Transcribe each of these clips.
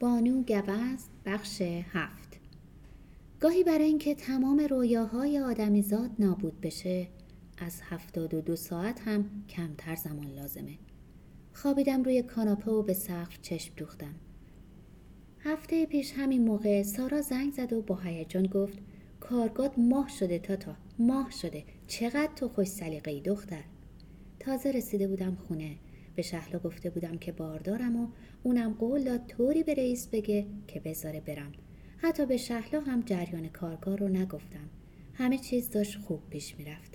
بانو گوز بخش هفت. گاهی برای اینکه تمام رویاهای آدمیزاد نابود بشه از هفتاد و دو ساعت هم کمتر زمان لازمه. خوابیدم روی کاناپه و به سقف چشم دوختم. هفته پیش همین موقع سارا زنگ زد و با هیجان گفت کارگات ماه شده تا ماه شده. چقدر تو خوش سلیقه ای دختر. تازه رسیده بودم خونه. به شهلا گفته بودم که باردارم و اونم قول داد طوری به رئیس بگه که بذاره برم. حتی به شهلا هم جریان کارگار رو نگفتم. همه چیز داشت خوب پیش می‌رفت.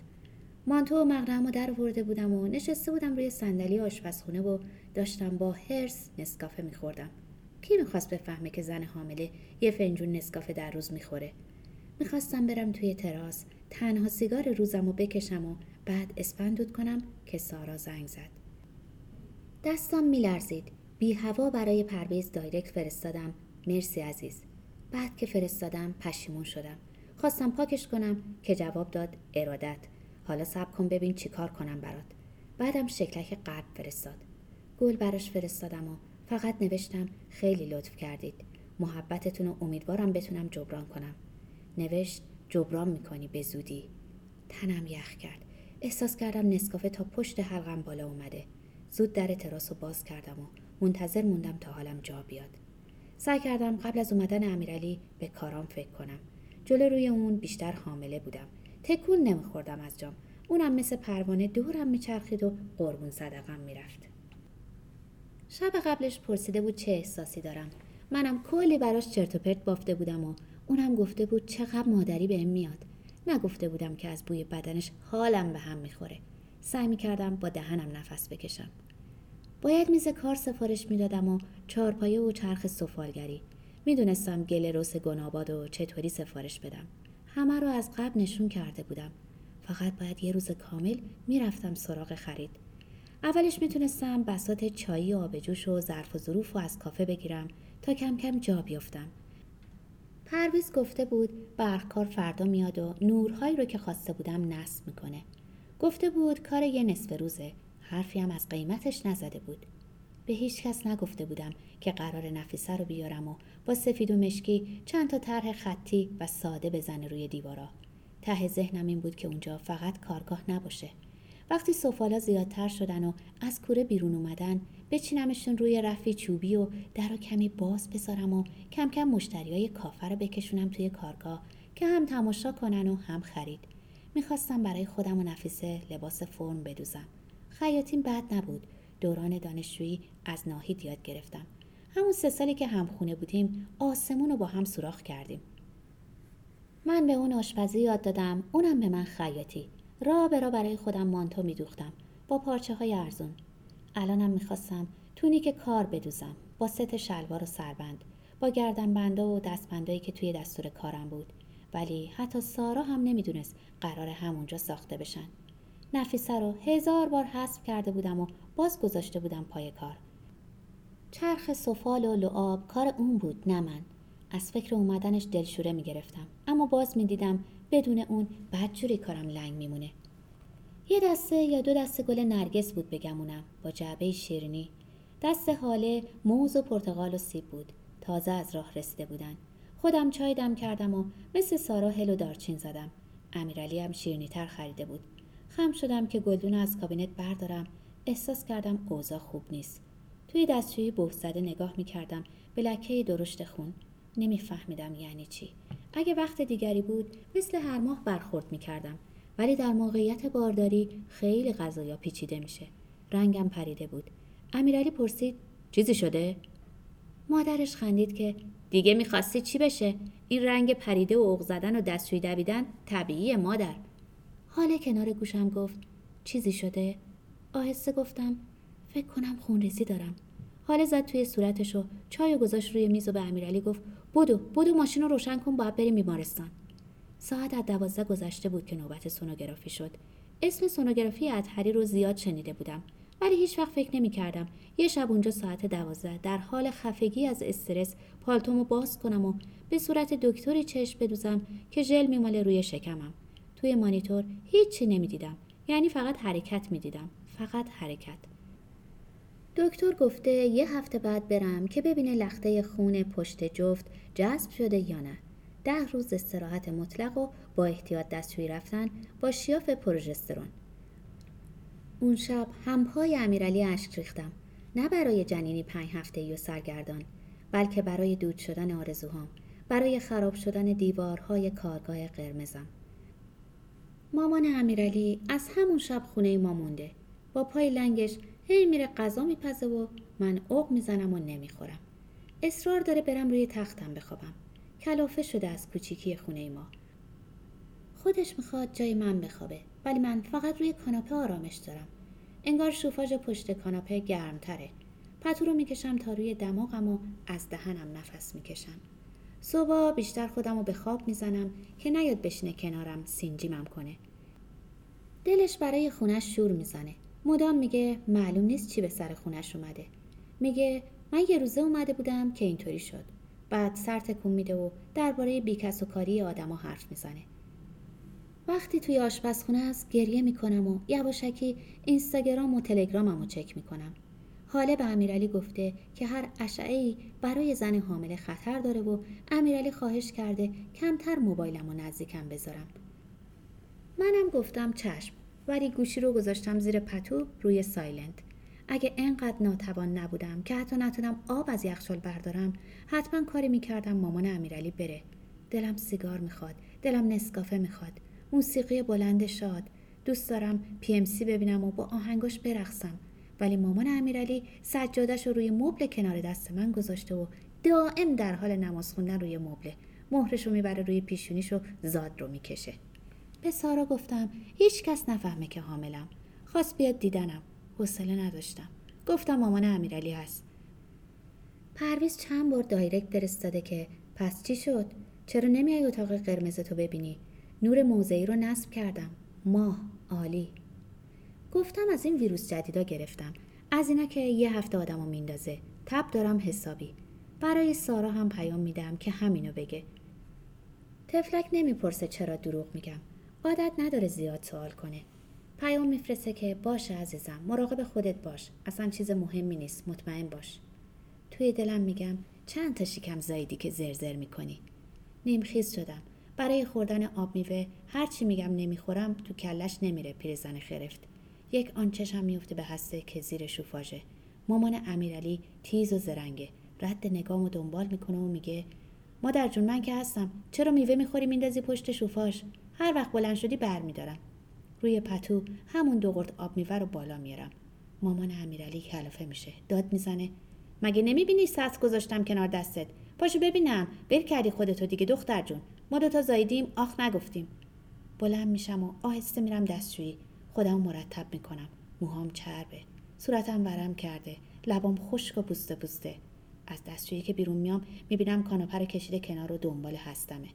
مانتو و مغرم رو در ورده بودم و نشسته بودم روی صندلی آشپزخونه و داشتم با هرس نسکافه میخوردم. کی می‌خواست بفهمه که زن حامله یه فنجون نسکافه در روز می‌خوره؟ می‌خواستم برم توی تراس تنها سیگار روزم رو بکشم و بعد اسپندود کنم که سارا زنگ زد. دستم میلرزید. بی هوا برای پرویز دایرکت فرستادم. مرسی عزیز. بعد که فرستادم پشیمون شدم. خواستم پاکش کنم که جواب داد ارادت. حالا صبر کن ببین چیکار کنم برات. بعدم شکلک قلب فرستاد. گل براش فرستادم و فقط نوشتم خیلی لطف کردید. محبتتون رو امیدوارم بتونم جبران کنم. نوشت جبران می‌کنی به زودی. تنم یخ کرد. احساس کردم نسکافه تا پشت حلقم بالا اومده. زود در تراس رو باز کردم و منتظر موندم تا حالم جا بیاد. سعی کردم قبل از اومدن امیرعلی به کارام فکر کنم. جلو روی اون بیشتر حامله بودم. تکون نمیخوردم از جام. اونم مثل پروانه دورم میچرخید و قربون صدقم می‌رفت. شب قبلش پرسیده بود چه احساسی دارم. منم کلی براش چرت و پرت بافته بودم و اونم گفته بود چقدر مادری بهم میاد. نگفته بودم که از بوی بدنش حالم به هم می‌خوره. سعی می‌کردم با دهنم نفس بکشم. باید میز کار سفارش می‌دادم و چارپایه و چرخ سفالگری. می‌دونستم گل روس گناباد و چطوری سفارش بدم. همه رو از قبل نشون کرده بودم. فقط باید یه روز کامل می‌رفتم سراغ خرید. اولش می‌تونستم بسات چایی و آبجوش و ظرف و ظروف و از کافه بگیرم تا کم کم جا بیفتم پرویز گفته بود برقکار فردا میاد و نورهایی رو که خواسته بودم نصب می‌کنه. گفته بود کار یه نصف روزه. حرفی هم از قیمتش نزده بود. به هیچ کس نگفته بودم که قرار نفیسه رو بیارم و با سفید و مشکی چند تا طرح خطی و ساده بزنه روی دیوارا. ته ذهنم این بود که اونجا فقط کارگاه نباشه. وقتی سفالا زیادتر شدن و از کوره بیرون اومدن بچینمشون روی رفی چوبی و در کمی باز بذارم و کم کم مشتریای کافه رو بکشونم توی کارگاه که هم تماشا کنن و هم خرید. می‌خواستم برای خودم و نفیسه لباس فرم بدوزم. خیاطیم بد نبود. دوران دانشجویی از ناهید یاد گرفتم. همون سه سالی که همخونه بودیم آسمون رو با هم سوراخ کردیم. من به اون آشپزی یاد دادم اونم به من خیاطی. را به را برای خودم مانتو میدوختم. با پارچه های ارزون. الانم می‌خواستم تونیک کار بدوزم. با ست شلوار و سربند. با گردن بنده و دستبندایی که توی دستور کارم بود. ولی حتی سارا هم نمی‌دونست قرار همونجا ساخته بشن. نفیسه رو هزار بار حذف کرده بودم و باز گذاشته بودم پای کار. چرخ سفال و لعاب کار اون بود نه من. از فکر اومدنش دلشوره می‌گرفتم. اما باز می‌دیدم بدون اون بدجوری کارم لنگ میمونه. یه دسته یا دو دسته گل نرگس بود بگمونم با جعبه شیرینی. دست حاله موز و پرتقال و سیب بود. تازه از راه رسیده بودن. خودم چای دم کردم و مثل سارا هل و دارچین زدم. امیرعلی هم شیرینی تر خریده بود. خم شدم که گلدون از کابینت بردارم. احساس کردم اوضاع خوب نیست. توی دستشویی بوف زده نگاه می کردم به لکه درشت خون. نمیفهمیدم یعنی چی. اگه وقت دیگری بود مثل هر ماه برخورد می کردم ولی در موقعیت بارداری خیلی غذایا پیچیده میشه. رنگم پریده بود. امیرعلی پرسید چیزی شده؟ مادرش خندید که دیگه می‌خواستی چی بشه؟ این رنگ پریده و اوق زدن و دستشویی دویدن طبیعی مادر. حال کنار گوشم گفت چیزی شده؟ آهسته گفتم فکر کنم خونریزی دارم. حال زد توی صورتش و چای و گذاشت روی میز و به امیرعلی گفت بدو بدو ماشین رو روشن کن باید بریم بیمارستان. ساعت از دوازده گذشته بود که نوبت سونوگرافی شد. اسم سونوگرافی اطهری رو زیاد شنیده بودم. ولی هیچ وقت فکر نمی کردم یه شب اونجا ساعت دوازده. در حال خفگی از استرس پالتومو باز کنم و به صورت دکتری چشم بدوزم که ژل میماله روی شکمم. توی مانیتور هیچی نمی‌دیدم. یعنی فقط حرکت می‌دیدم. فقط حرکت. دکتر گفته یه هفته بعد برم که ببینه لخته خون پشت جفت جذب شده یا نه. ده روز استراحت مطلق و با احتیاط دستشویی رفتن با شیاف پروژسترون. اون شب همپای امیرعلی اشک ریختم. نه برای جنینی پنج هفته و سرگردان بلکه برای دود شدن آرزوهام برای خراب شدن دیوارهای کارگاه قرمزم. مامان امیرعلی از همون شب خونه ما مونده. با پای لنگش هی میره غذا میپزه و من اوق می‌زنم و نمی‌خورم. اصرار داره برم روی تختم بخوابم. کلافه شده از کوچیکی خونه ما. خودش می‌خواد جای من بخوابه ولی من فقط روی کاناپه آرامش دارم. انگار شوفاژ پشت کاناپه گرمتره. پتو رو می‌کشم تا روی دماغم و از دهنم نفس می‌کشم. صبح بیشتر خودم رو به خواب می‌زنم که نیاد بشینه کنارم سینجیمم کنه. دلش برای خونش شور می‌زنه. مدام میگه معلوم نیست چی به سر خونش اومده. میگه من یه روزه اومده بودم که اینطوری شد. بعد سر تکون میده و درباره بیکس و کاری آدما حرف می‌زنه. وقتی توی آشپزخونه است گریه می‌کنم و یواشکی اینستاگرام و تلگرامم رو چک می‌کنم. حاله به امیرعلی گفته که هر اشعه برای زن حامله خطر داره و امیرعلی خواهش کرده کمتر موبایلم و نزدیکم بذارم. منم گفتم چشم ولی گوشی رو گذاشتم زیر پتو روی سایلنت. اگه انقدر ناتوان نبودم که حتی نتونم آب از یخچال بردارم حتما کاری می‌کردم مامان امیرعلی بره. دلم سیگار می‌خواد دلم نسکافه می‌خواد. موسیقی بلند شاد. دوست دارم پی ام سی ببینم و با آهنگاش برقصم. ولی مامان امیرعلی سجاده‌ش رو روی مبل کنار دست من گذاشته و دائم در حال نماز خوندن روی مبله مهرش رو می‌بره روی پیشونیش و زاد رو می‌کشه. به سارا گفتم هیچ کس نفهمه که حاملم. خواست بیاد دیدنم. حوصله نداشتم. گفتم مامان امیرعلی هست. پرویز چند بار direct فرستاده که پس چی شد؟ چرا نمیای اتاق قرمز تو ببینی؟ نور موضعی رو نصب کردم. ماه عالی. گفتم از این ویروس جدیدا گرفتم. از اینا که یه هفته آدمو میندازه. تب دارم حسابی. برای سارا هم پیام میدم که همینو بگه. تفلک نمی‌پرسه چرا دروغ میگم. عادت نداره زیاد سوال کنه. پیام میفرسته که باشه عزیزم مراقب خودت باش. اصلا چیز مهمی نیست. مطمئن باش. توی دلم میگم چند تا شکم زایدی که زرزر می‌کنی. نیمخیز شدم. برای خوردن آب میوه هرچی میگم نمی‌خورم تو کلش نمیره پیرزن خرفت. یک آنچش هم میفته به هسته که زیر شوفاژه. مامان امیرعلی تیز و زرنگه. رد نگام و دنبال می‌کنه و میگه مادر جون من که هستم. چرا میوه می‌خوری؟ میندازی پشت شوفاژ. هر وقت بلند شدی برمیدارم. روی پتو همون دو قرد آب میوه رو بالا میارم. مامان امیرعلی کلافه میشه. داد می‌زنه. مگه نمی‌بینی سس گذاشتم کنار دستت؟ پاشو ببینم. بر کردی خودتو دیگه دختر جون. ما دوتا زایدیم آخ نگفتیم. بلند میشم و آهسته میرم دستشویی. خودم مرتب می‌کنم. موهام چربه. صورتم ورم کرده. لبام خشک و پوسته پوسته. از دستشویی که بیرون میام می‌بینم کاناپه کشیده کنار و دنبال هستمه.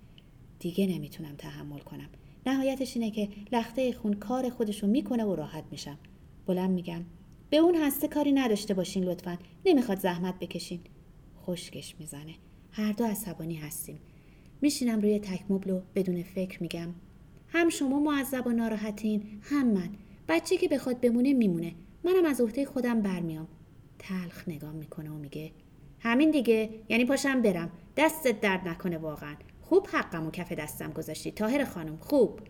دیگه نمی‌تونم تحمل کنم. نهایتش اینه که لخته خون کار خودشو می‌کنه و راحت میشم. بلند میگم به اون هسته کاری نداشته باشین لطفا. نمی‌خواد زحمت بکشین. خشکش می‌زنه. هر دو عصبانی هستیم. میشینم روی تک مبل بدون فکر میگم. هم شما معذب و ناراحتین هم من. بچه که بخواد بمونه میمونه. منم از عهده خودم برمیام. تلخ نگاه می‌کنه و میگه همین دیگه یعنی پاشم برم. دستت درد نکنه واقعا. خوب حقم و کف دستم گذاشتی تاهر خانم. خوب.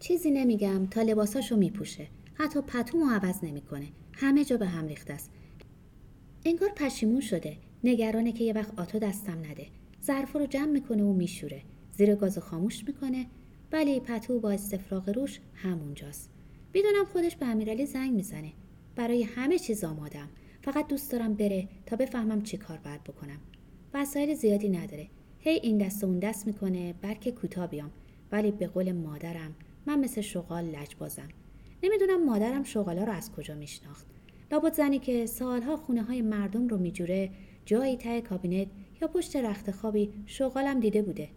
چیزی نمیگم تا لباساشو میپوشه. حتی پتومو عوض نمی‌کنه. همه جا به هم ریخته است. انگار پشیمون شده. نگرانه که یه وقت آتو دستم نده. ظرف رو جمع می‌کنه و میشوره. زیر گاز خاموش می‌کنه. ولی پتو با استفراغ روش همونجاست. می‌دونم خودش به امیرعلی زنگ می‌زنه. برای همه چیز آمادم. فقط دوست دارم بره تا بفهمم چی کار باید بکنم. وسایل زیادی نداره. هی این دست و اون دست می‌کنه بلکه کوتاه بیام. ولی به قول مادرم من مثل شغال لجبازم. نمی‌دونم مادرم شغالا رو از کجا میشناخت. لابد زنی که سالها خونه های مردم رو میجوره جایی ته کابینت پشت رخت خوابی شغالم دیده بوده.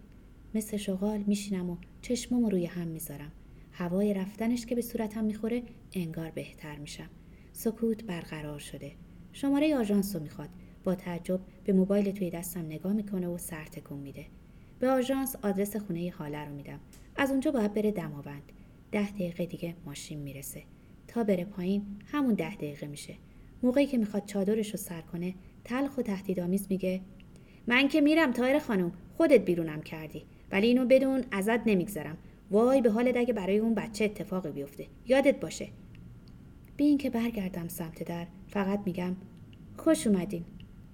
مثل شغال میشینم و چشمامو روی هم می‌ذارم. هوای رفتنش که به صورتم می‌خوره انگار بهتر میشم. سکوت برقرار شده. شماره آژانس رو می‌خواد. با تعجب به موبایل توی دستم نگاه می‌کنه و سر تکون میده. به آژانس آدرس خونه حاله رو میدم. از اونجا باید بره دماوند. ده دقیقه دیگه ماشین می‌رسه. تا بره پایین همون ده دقیقه میشه. موقعی که می‌خواد چادرش رو سر کنه تلخ و تهدیدآمیز میگه من که میرم تایر خانم خودت بیرونم کردی. ولی اینو بدون ازت نمیگذرم. وای به حالت اگه برای اون بچه اتفاقی بیفته. یادت باشه. بی اینکه برگردم سمت در فقط میگم خوش اومدین.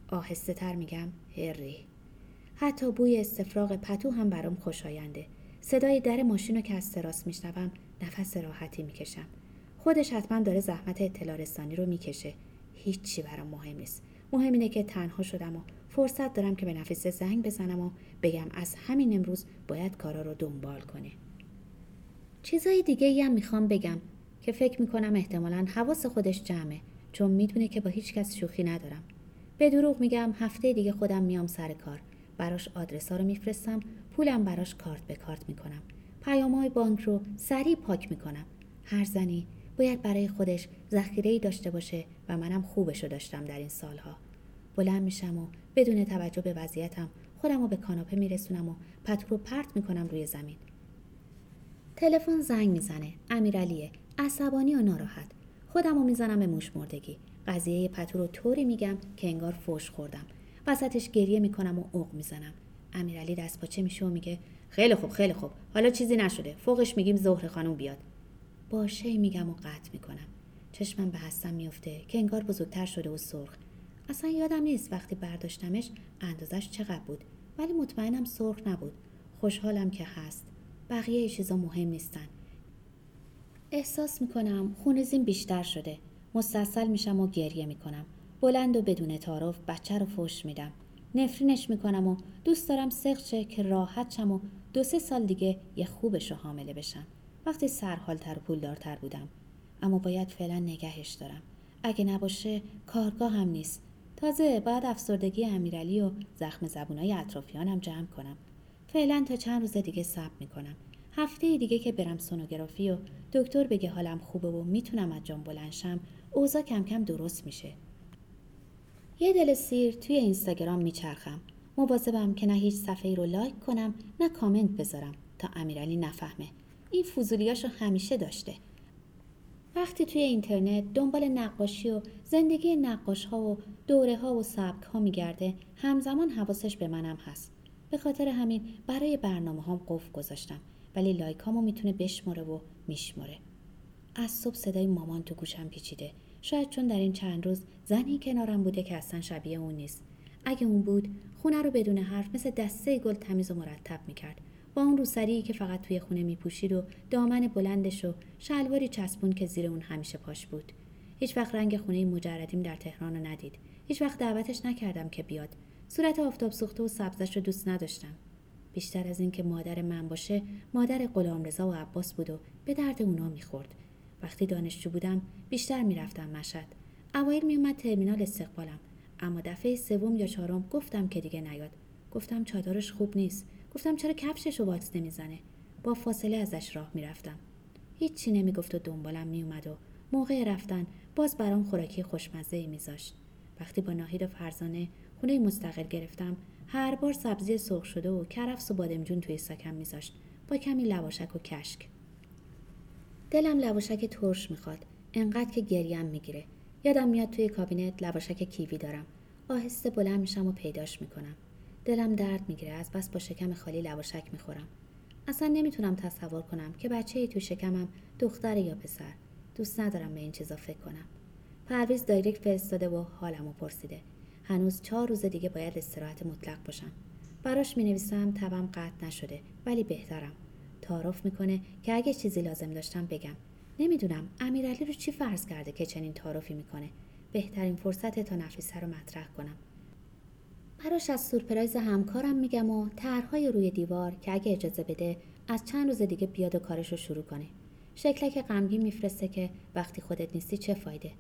آهسته تر میگم هری. حتی بوی استفراغ پتو هم برام خوشاینده صدای در ماشین رو که از تراس میشنوم نفس راحتی می‌کشم. خودش حتما داره زحمت اطلاع رسانی رو می‌کشه. هیچی برام مهم نیست. مهم اینه که تنها شدم و فرصت دارم که به نفیسه زنگ بزنم و بگم از همین امروز باید کارا رو دنبال کنه. چیزای دیگه هم می‌خوام بگم که فکر می‌کنم احتمالا حواس خودش جمعه چون می‌دونه که با هیچ کس شوخی ندارم. به دروغ میگم هفته دیگه خودم میام سر کار. براش آدرس ها رو میفرستم پولم براش کارت به کارت می‌کنم. پیام های بانک رو سریع پاک می‌کنم. هر زنی باید برای خودش ذخیره داشته باشه و منم خوبشو داشتم در این سالها. بلند میشم و بدون توجه به وضعیتم خودم رو به کاناپه میرسونم و پتو رو پرت می‌کنم روی زمین. تلفن زنگ می‌زنه. امیرعلیه. عصبانی و ناراحت. خودم رو می‌زنم به موش مردگی. قضیه پتو رو طوری میگم که انگار فوش خوردم. وسطش گریه می‌کنم و اوق می‌زنم. امیرعلی دست پاچه میشه و میگه خیلی خوب خیلی خوب. حالا چیزی نشده. فوقش میگیم زهر خانم بیاد. باشه میگم و قطع می‌کنم. چشمم به هستم میفته که انگار بزرگتر شده و سرخ. اصلا یادم نیست وقتی برداشتمش اندازش چقدر بود ولی مطمئنم سرخ نبود. خوشحالم که هست. بقیه چیزا مهم نیستن. احساس می‌کنم خونزین بیشتر شده. مستصل میشم و گریه می‌کنم. بلند و بدون تعارف بچه رو فوش میدم. نفرینش می‌کنم و دوست دارم سخت که راحت شم و دو سه سال دیگه یه خوبش رو حامله بشم. وقتی سرحالتر و پولدارتر بودم. اما باید فعلا نگهش دارم. اگه نباشه کارگاه هم نیست. تازه بعد افسردگی امیرعلی و زخم زبونای اطرافیانم جمع کنم. فعلا تا چند روز دیگه صبر می‌کنم. هفته دیگه که برم سونوگرافی و دکتر بگه حالم خوبه و می‌تونم از جام بلنشم اوضاع کم کم درست میشه. یه دل سیر توی اینستاگرام میچرخم. مواظبم که نه هیچ صفحه رو لایک کنم نه کامنت بذارم تا امیرعلی نفهمه. این فضولیاشو همیشه داشته. وقتی توی اینترنت دنبال نقاشی و زندگی نقاش ها و دوره ها و سبک ها میگرده همزمان حواسش به منم هست. به خاطر همین برای برنامه هم قفل گذاشتم ولی لایک هامو می‌تونه بشمره و میشمره از صبح صدای مامان تو گوشم پیچیده. شاید چون در این چند روز زنی کنارم بوده که اصلا شبیه اون نیست. اگه اون بود خونه رو بدون حرف مثل دسته گل تمیز و مرتب می‌کرد. با اون روسری که فقط توی خونه میپوشید و دامن بلندش و شلواری چسبون که زیر اون همیشه پاش بود. هیچ وقت رنگ خونه مجردیم در تهران رو ندید. هیچ وقت دعوتش نکردم که بیاد. صورت آفتاب سوخته و سبزش رو دوست نداشتم. بیشتر از اینکه مادر من باشه مادر غلامرضا و عباس بود و به درد اونا می‌خورد. وقتی دانشجو بودم بیشتر می‌رفتم مشهد. اوایل میومد ترمینال استقبالم. اما دفعه سوم یا چهارم گفتم که دیگه نیاد. گفتم چادرش خوب نیست. گفتم چرا کفشش رو واکس نمی‌زنه؟ با فاصله ازش راه می‌رفتم. هیچی نمی‌گفت و دنبالم میومد و موقع رفتن باز برام خوراکی خوشمزه ای میذاشت. وقتی با ناهید و فرزانه خونه مستقل گرفتم هر بار سبزی سرخ شده و کرفس و بادمجون توی سکم میذاشت. با کمی لواشک و کشک. دلم لواشک ترش می‌خواد. انقدر که گریم می‌گیره. یادم میاد توی کابینت لواشک کیوی دارم. آهسته بلند میشم و پیداش می‌کنم. دلم درد می‌گیره از بس با شکم خالی لواشک می‌خورم. اصلا نمی‌تونم تصور کنم که بچه‌ی تو شکمم دختر یا پسر. دوست ندارم به این چیزا فکر کنم. پرویز direct فرستاده و حالمو پرسیده. هنوز چهار روز دیگه باید استراحت مطلق باشم. براش می نویسم تبم قطع نشده ولی بهترم. تعارف می‌کنه که اگه چیزی لازم داشتم بگم. نمی‌دونم امیرعلی رو چی فرض کرده که چنین تعارفی می‌کنه؟ بهترین فرصت تا نفیسه رو مطرح کنم. براش از سورپرایز همکارم میگم و طرحهای روی دیوار که اگه اجازه بده از چند روز دیگه بیاد و کارش رو شروع کنه. شکلک غمگین میفرسته که وقتی خودت نیستی چه فایده؟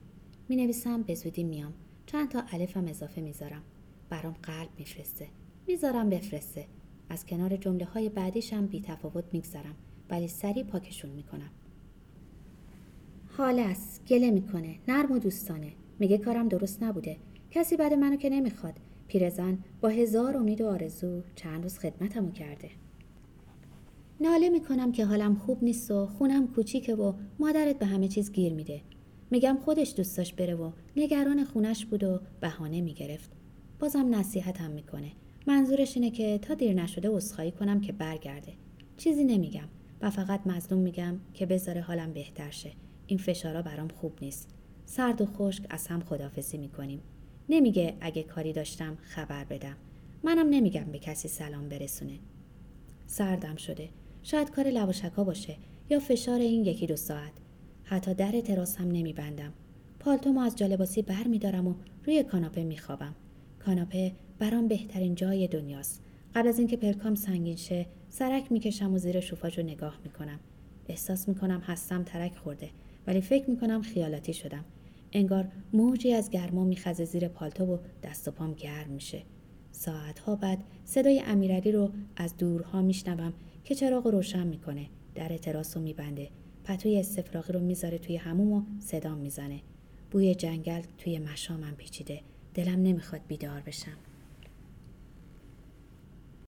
می نویسم به زودی میام. چند تا الفم اضافه می‌ذارم. برام قلب میفرسته. می‌ذارم بفرسته. از کنار جمله های بعدیشم بی تفاوت میگذرم ولی سریع پاکشون می‌کنم. حال است. گله می‌کنه. نرم و دوستانه. میگه کارم درست نبوده. کسی بعد منو که نمی‌خواد. پیرزن با هزار امید و آرزو چند روز خدمتمو کرده. ناله می‌کنم که حالم خوب نیست و خونم کوچیکه و مادرت به همه چیز گیر میده. میگم خودش دوست بره و نگران خونش بود و بهانه می‌گرفت. بازم نصیحتم می‌کنه. منظورش اینه که تا دیر نشده عذرخواهی کنم که برگرده. چیزی نمیگم و فقط مظلوم میگم که بذاره حالم بهتر شه. این فشارا برام خوب نیست. سرد و خشک از هم خدافزی می‌کنیم. نمیگه اگه کاری داشتم خبر بدم. منم نمیگم به کسی سلام برسونه. سردم شده. شاید کار لواشکا باشه یا فشار این یکی دو ساعت. حتی در تراس هم نمیبندم. پالتومو از جالباسی بر میدارم و روی کاناپه میخوابم. کاناپه برام بهترین جای دنیاست. قبل از اینکه پلکام سنگین شه سرک می‌کشم و زیر شوفاژ رو نگاه می‌کنم. احساس می‌کنم هستم ترک خورده ولی فکر می‌کنم خیالاتی شدم. انگار موجی از گرما میخزه زیر پالتو و دست و پام گرم میشه. ساعتها بعد صدای امیرعلی رو از دورها میشنوم که چراغ روشن می‌کنه در تراس رو میبنده پتوی استفراغی رو می‌ذاره توی هموم و صدام می‌زنه. بوی جنگل توی مشامم پیچیده. دلم نمی‌خواد بیدار بشم.